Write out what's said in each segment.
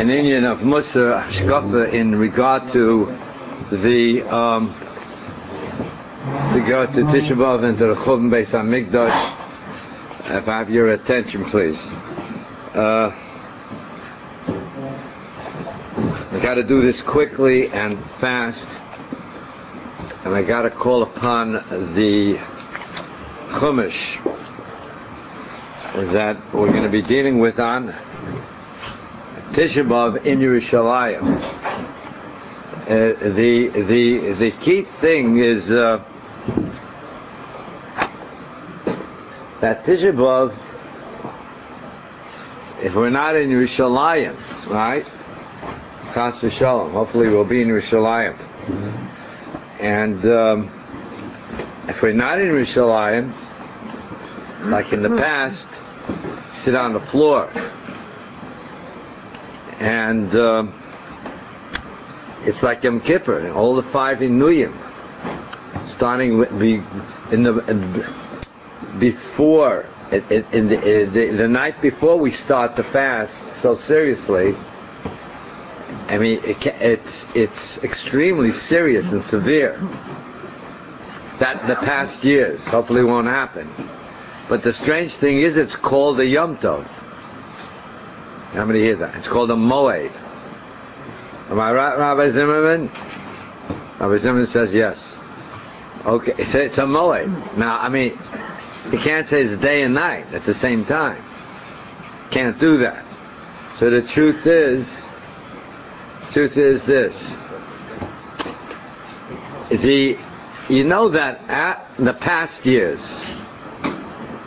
an Indian of Musar Hashkafa in regard to the um, to to Tisha B'Av and to the Churban Beis Hamikdash. If I have your attention, please. Uh, I got to do this quickly and fast, and I got to call upon the Chumash that we're going to be dealing with on Tisha B'Av in Yerushalayim. Uh, the the the key thing is uh, that Tisha B'Av, if we're not in Yerushalayim, right? Chas. Hopefully, we'll be in Yerushalayim. And um, if we're not in Yerushalayim, like in the past, sit on the floor. And um, it's like Yom Kippur, all the five Inuyim, starting with the, in the in, before in, in the, the, the night before we start the fast so seriously. I mean, it, it's it's extremely serious and severe. That the past years hopefully won't happen. But the strange thing is, it's called a Yom Tov. How many hear that? It's called a Moed. Am I right, Rabbi Zimmerman? Rabbi Zimmerman says yes. Okay, so it's a Moed. Now, I mean, you can't say it's day and night at the same time. Can't do that. So the truth is, truth is this. The, you know that at the past years,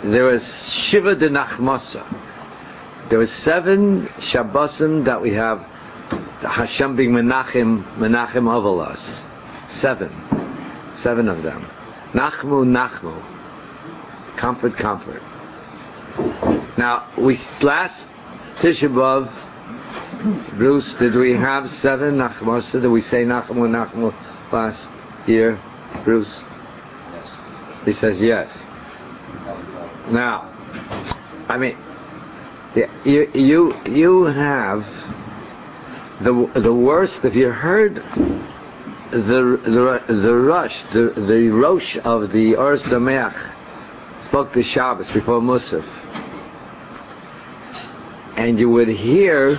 there was Shiva de Nachmasa. There was seven Shabbosim that we have Hashem being Menachem, Menachem Avalas. Seven. Seven of them. Nachmu, Nachmu. Comfort, comfort. Now, we last Tisha B'Av, Bruce, did we have seven Nachmasa? Did we say Nachmu, Nachmu last year, Bruce? Yes. He says yes. Now, I mean, you you you have the the worst. If you heard the the the rush, the the rosh of the Ohr Somayach spoke the Shabbos before Musaf, and you would hear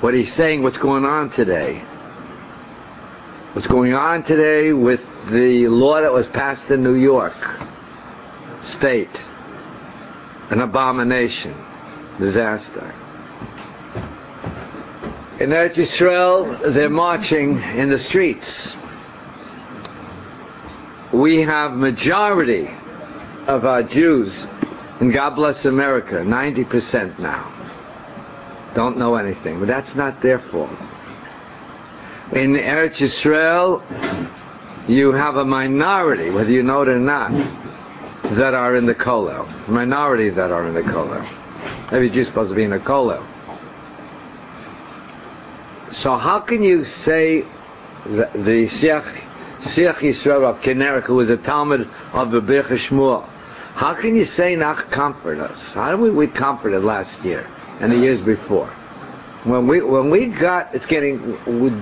what he's saying. What's going on today? What's going on today with the law that was passed in New York? state, an abomination, disaster. In Eretz Yisrael, they're marching in the streets. We have majority of our Jews, and God bless America, 90% now, don't know anything, but that's not their fault. In Eretz Yisrael, you have a minority, whether you know it or not, that are in the kollel, minority that are in the kollel. Every Jew's supposed to be in the kollel. So how can you say the Siach Yisrael of Kinneret, who was a Talmud of the Shmuel, how can you say not comfort us? How did we, we comforted last year and the years before? When we when we got it's getting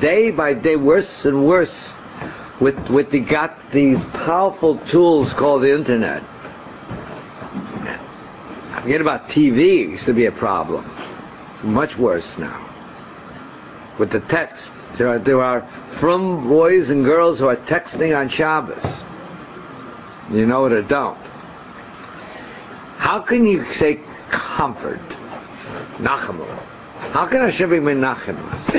day by day worse and worse with with the got these powerful tools called the internet. Forget about TV. It used to be a problem. It's much worse now. With the text, there are there are from boys and girls who are texting on Shabbos. You know it or don't. How can you say comfort, Nachamu? How can Hashem be menachem us?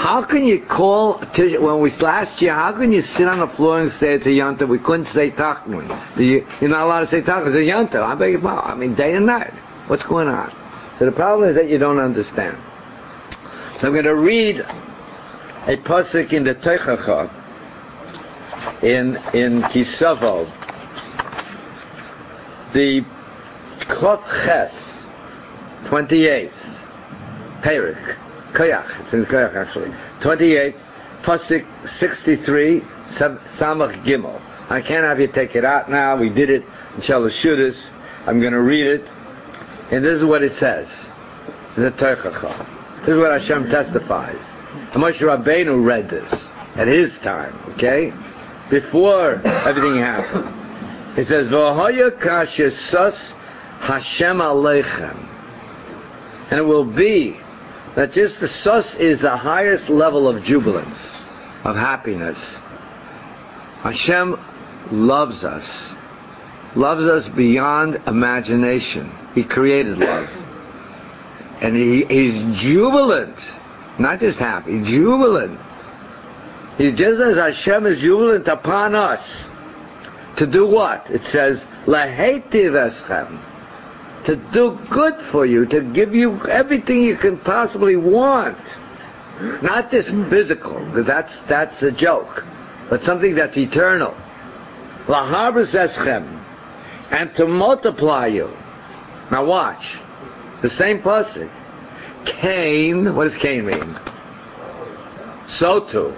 How can you call when we last year? How can you sit on the floor and say it's a yanta? We couldn't say tachmun. You, you're not allowed to say tachmun. It's a yanta. I beg your pardon. I mean, day and night. What's going on? So the problem is that you don't understand. So I'm going to read a pasuk in the Teichacha in in Kisavo, the Kot Ches, twenty eighth, Perik. Koyach. It's in Koyach actually. 28, Pasik 63, Samach Gimel. I can't have you take it out now. We did it in Shalashudas. I'm going to read it. And this is what it says. The Teichacha. This is what Hashem testifies. And Moshe Rabbeinu read this at his time, okay? Before everything happened. He says, V'hoya kashesus Hashem aleichem. And it will be that just the sus is the highest level of jubilance, of happiness. Hashem loves us, loves us beyond imagination. He created love. And he, he's jubilant, not just happy, jubilant. He just as Hashem is jubilant upon us. To do what? It says, Lahetiv eschem. To do good for you, to give you everything you can possibly want. Not just physical, because that's, that's a joke, but something that's eternal. Lahabris eschem. And to multiply you. Now watch. The same person. Cain, what does Cain mean? So too.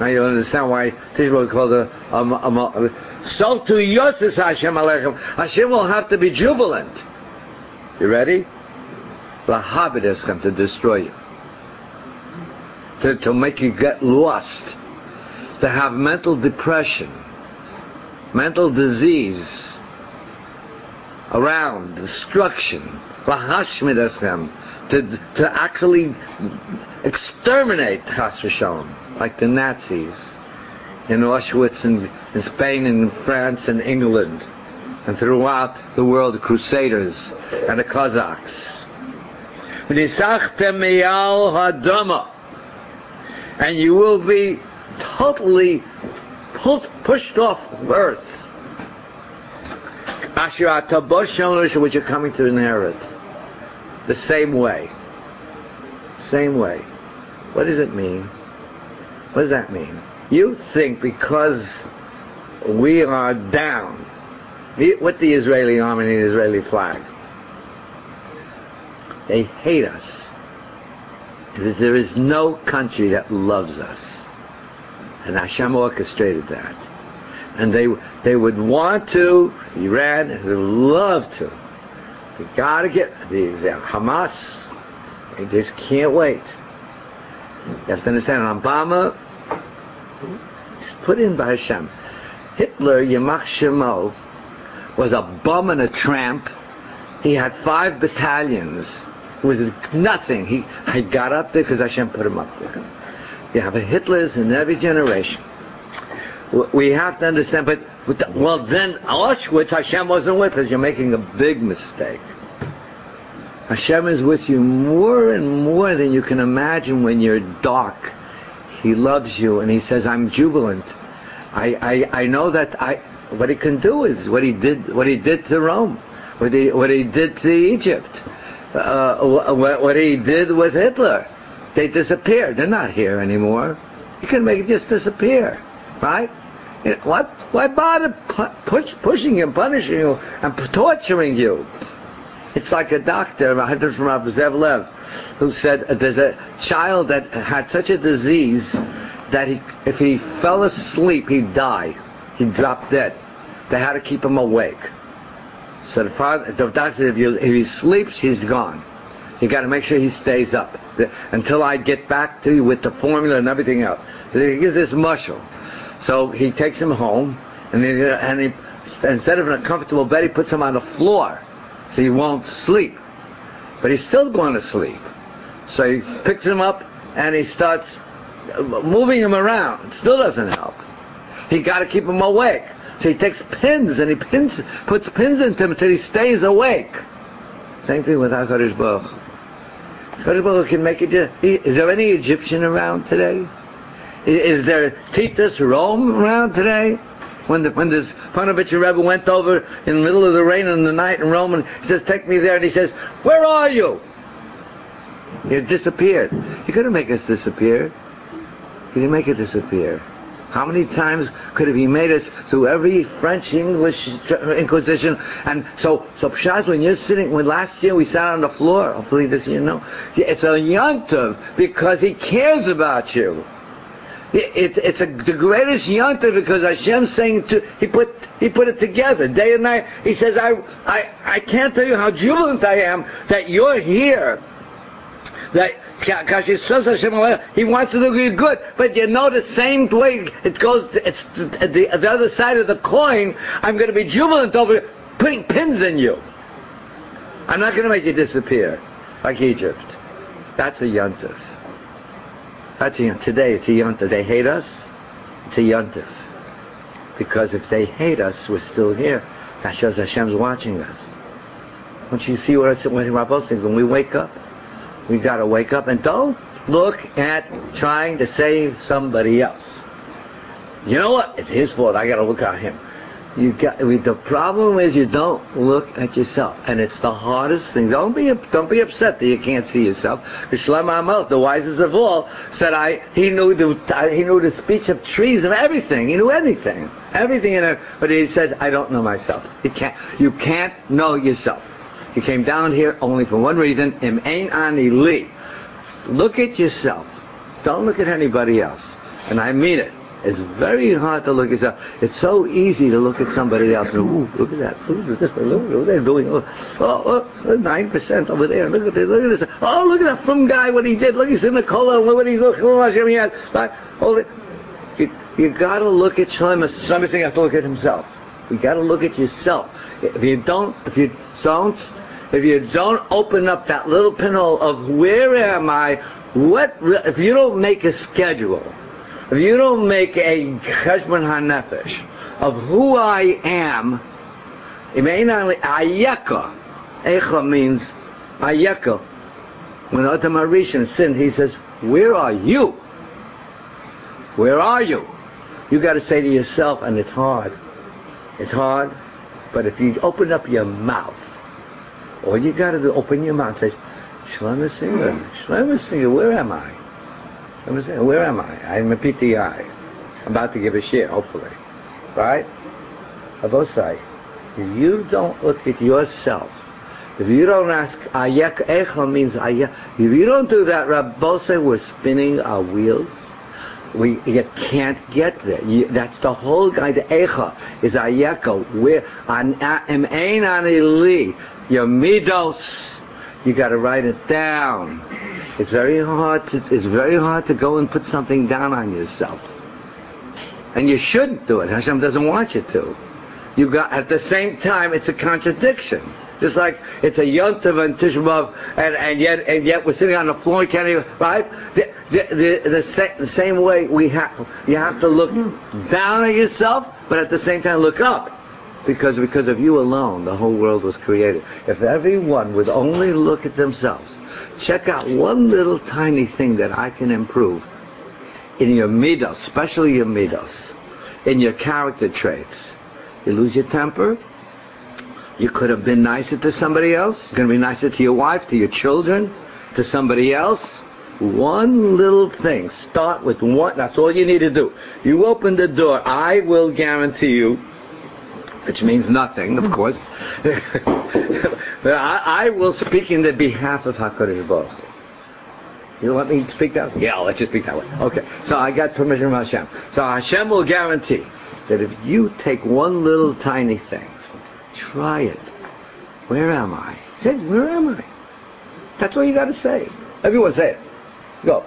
Now you'll understand why this was called a, a, a, a so to Yosef Hashem Alechem. Hashem will have to be jubilant. You ready? Lahabideschem to destroy you. To, to make you get lost. To have mental depression. Mental disease around, destruction, to, to actually exterminate Chas v'shalom, like the Nazis in Auschwitz and in Spain and in France and England and throughout the world, the Crusaders and the Cossacks. And you will be totally pushed off earth which you're coming to inherit. The same way. Same way. What does it mean? What does that mean? You think because we are down with the Israeli army and the Israeli flag, they hate us. Because there is no country that loves us. And Hashem orchestrated that and they they would want to. Iran would love to. We got to get the, the Hamas. They just can't wait. You have to understand. Obama is put in by Hashem. Hitler, Yamach Shemo, was a bum and a tramp. He had five battalions. It was nothing. He, he got up there because Hashem put him up there. You have Hitlers in every generation we have to understand, but the, well, then Auschwitz, Hashem wasn't with us. You're making a big mistake. Hashem is with you more and more than you can imagine when you're dark. He loves you, and He says, "I'm jubilant." I, I, I know that I, what He can do is what He did, what He did to Rome, what He, what He did to Egypt, uh, what, what He did with Hitler. They disappeared. They're not here anymore. He can make it just disappear. Right? What? Why bother push, pushing and punishing you, and torturing you? It's like a doctor, I heard from Rav Zev who said uh, there's a child that had such a disease that he, if he fell asleep, he'd die. He'd drop dead. They had to keep him awake. So the, father, the doctor said, if, you, if he sleeps, he's gone. You got to make sure he stays up the, until I get back to you with the formula and everything else. He gives this muscle. So he takes him home, and, he, and he, instead of in a comfortable bed, he puts him on the floor so he won't sleep. But he's still going to sleep. So he picks him up and he starts uh, moving him around. It still doesn't help. He got to keep him awake. So he takes pins and he pins, puts pins into him until he stays awake. Same thing with HaKadosh Baruch. HaKadosh Baruch can make it. Is there any Egyptian around today? Is there Titus Rome around today? When the, when this Panovich Rebbe went over in the middle of the rain in the night in Rome and he says, take me there, and he says, where are you? He disappeared. He couldn't make us disappear. He didn't make it disappear. How many times could have he made us through every French English Inquisition? And so, so Pshat, when you're sitting, when last year we sat on the floor, hopefully this year, no, it's a yontiv because he cares about you. It, it's a, the greatest yontif because Hashem's saying to, he put he put it together day and night. He says, I, I I can't tell you how jubilant I am that you're here. that he wants to do you good, but you know the same way it goes. It's the, the other side of the coin. I'm going to be jubilant over putting pins in you. I'm not going to make you disappear like Egypt. That's a yontif. That's a. Today it's a yontif. They hate us. It's a yontif. Because if they hate us, we're still here. That shows Hashem's watching us. Don't you see what, I, what Rabbi said? When we wake up, we got to wake up and don't look at trying to save somebody else. You know what? It's his fault. I got to look at him. You got the problem is you don't look at yourself, and it's the hardest thing. Don't be don't be upset that you can't see yourself. Because Shlomo Melech, the wisest of all, said I he knew the he knew the speech of trees and everything. He knew anything, everything in it. But he says I don't know myself. You can't you can't know yourself. You came down here only for one reason. Im ain ani li. Look at yourself. Don't look at anybody else. And I mean it. It's very hard to look at yourself. It's so easy to look at somebody else and, ooh, look at that. Who's this? Look at what they're doing. Oh, oh, 9% over there. Look at this. Look at this. Oh, look at that from guy, what he did. Look, he's in the cola. Look what he's looking at. Hold it. You, you got to look at Shlomo. Shlomo have to look at himself. You got to look at yourself. If you don't, if you don't if you don't open up that little pinhole of where am I, what, if you don't make a schedule, if you don't make a cheshbon hanefesh of who I am, it may not only, ayeka, echa means ayeka. When Adam HaRishon sinned, he says, where are you? Where are you? You got to say to yourself, and it's hard. It's hard, but if you open up your mouth all you got to do, open your mouth and say, Shlomo Singer, Shlomo Singer, where am I? Shlomo Singer, where am I? I'm a PTI. About to give a share, hopefully. Right? Abosai, if you don't look at yourself, if you don't ask, Ayek Echa means Ayek. If you don't do that, Rabbosai, we're spinning our wheels. We you can't get there. You, that's the whole guy. The Echa is Ayeko. Where an Ain Ani Li your midos. You got to write it down. It's very hard to it's very hard to go and put something down on yourself. And you shouldn't do it. Hashem doesn't want you to. You got at the same time it's a contradiction. Just like it's a yontav and Tisha and, and yet and yet we're sitting on the floor, and can't even right. The the the, the, sa- the same way we have you have to look down at yourself, but at the same time look up. Because because of you alone, the whole world was created. If everyone would only look at themselves, check out one little tiny thing that I can improve in your midos, especially your midos, in your character traits. You lose your temper. You could have been nicer to somebody else. You're going to be nicer to your wife, to your children, to somebody else. One little thing. Start with one. That's all you need to do. You open the door. I will guarantee you which means nothing, of mm-hmm. course. but I, I, will speak in the behalf of Hakadosh Baruch. You want me to speak that? Way? Yeah, let's just speak that way. Okay. So I got permission from Hashem. So Hashem will guarantee that if you take one little tiny thing, try it. Where am I? Say, where am I? That's what you got to say. Everyone say it. Go.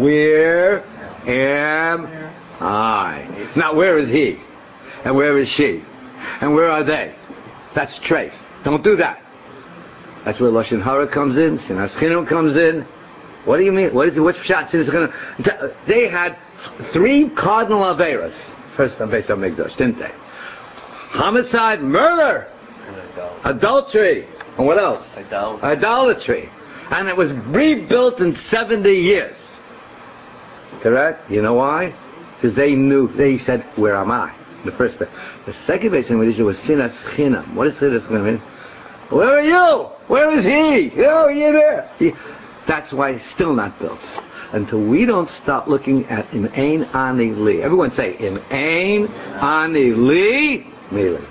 Where am I? Now, where is he? And where is she? And where are they? That's treif. Don't do that. That's where Lashon Hara comes in, Sinas Chinam comes in. What do you mean? What is it? What's Pshat? Sinas Chinam? They had three cardinal Averas. First on Beis HaMikdash, didn't they? Homicide, murder, adultery, and what else? Idolatry. Idolatry. And it was rebuilt in 70 years. Correct? You know why? Because they knew, they said, where am I? The first bit. The second Beis HaMikdash was sinas chinam. What is sinas chinam? Where are you? Where is he? Oh, you're there. He, that's why it's still not built. Until we don't start looking at im ain ani li. Everyone say im ain ani li mili.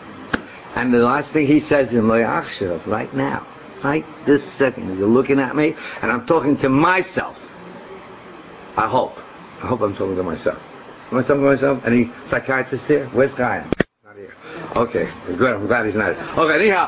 And the last thing he says in Loyachshav right now, right this second, you're looking at me, and I'm talking to myself. I hope. I hope I'm talking to myself. I talking to myself? Any psychiatrist here? Where's Chaim? Not here. Okay, good. I'm glad he's not here. Okay, anyhow.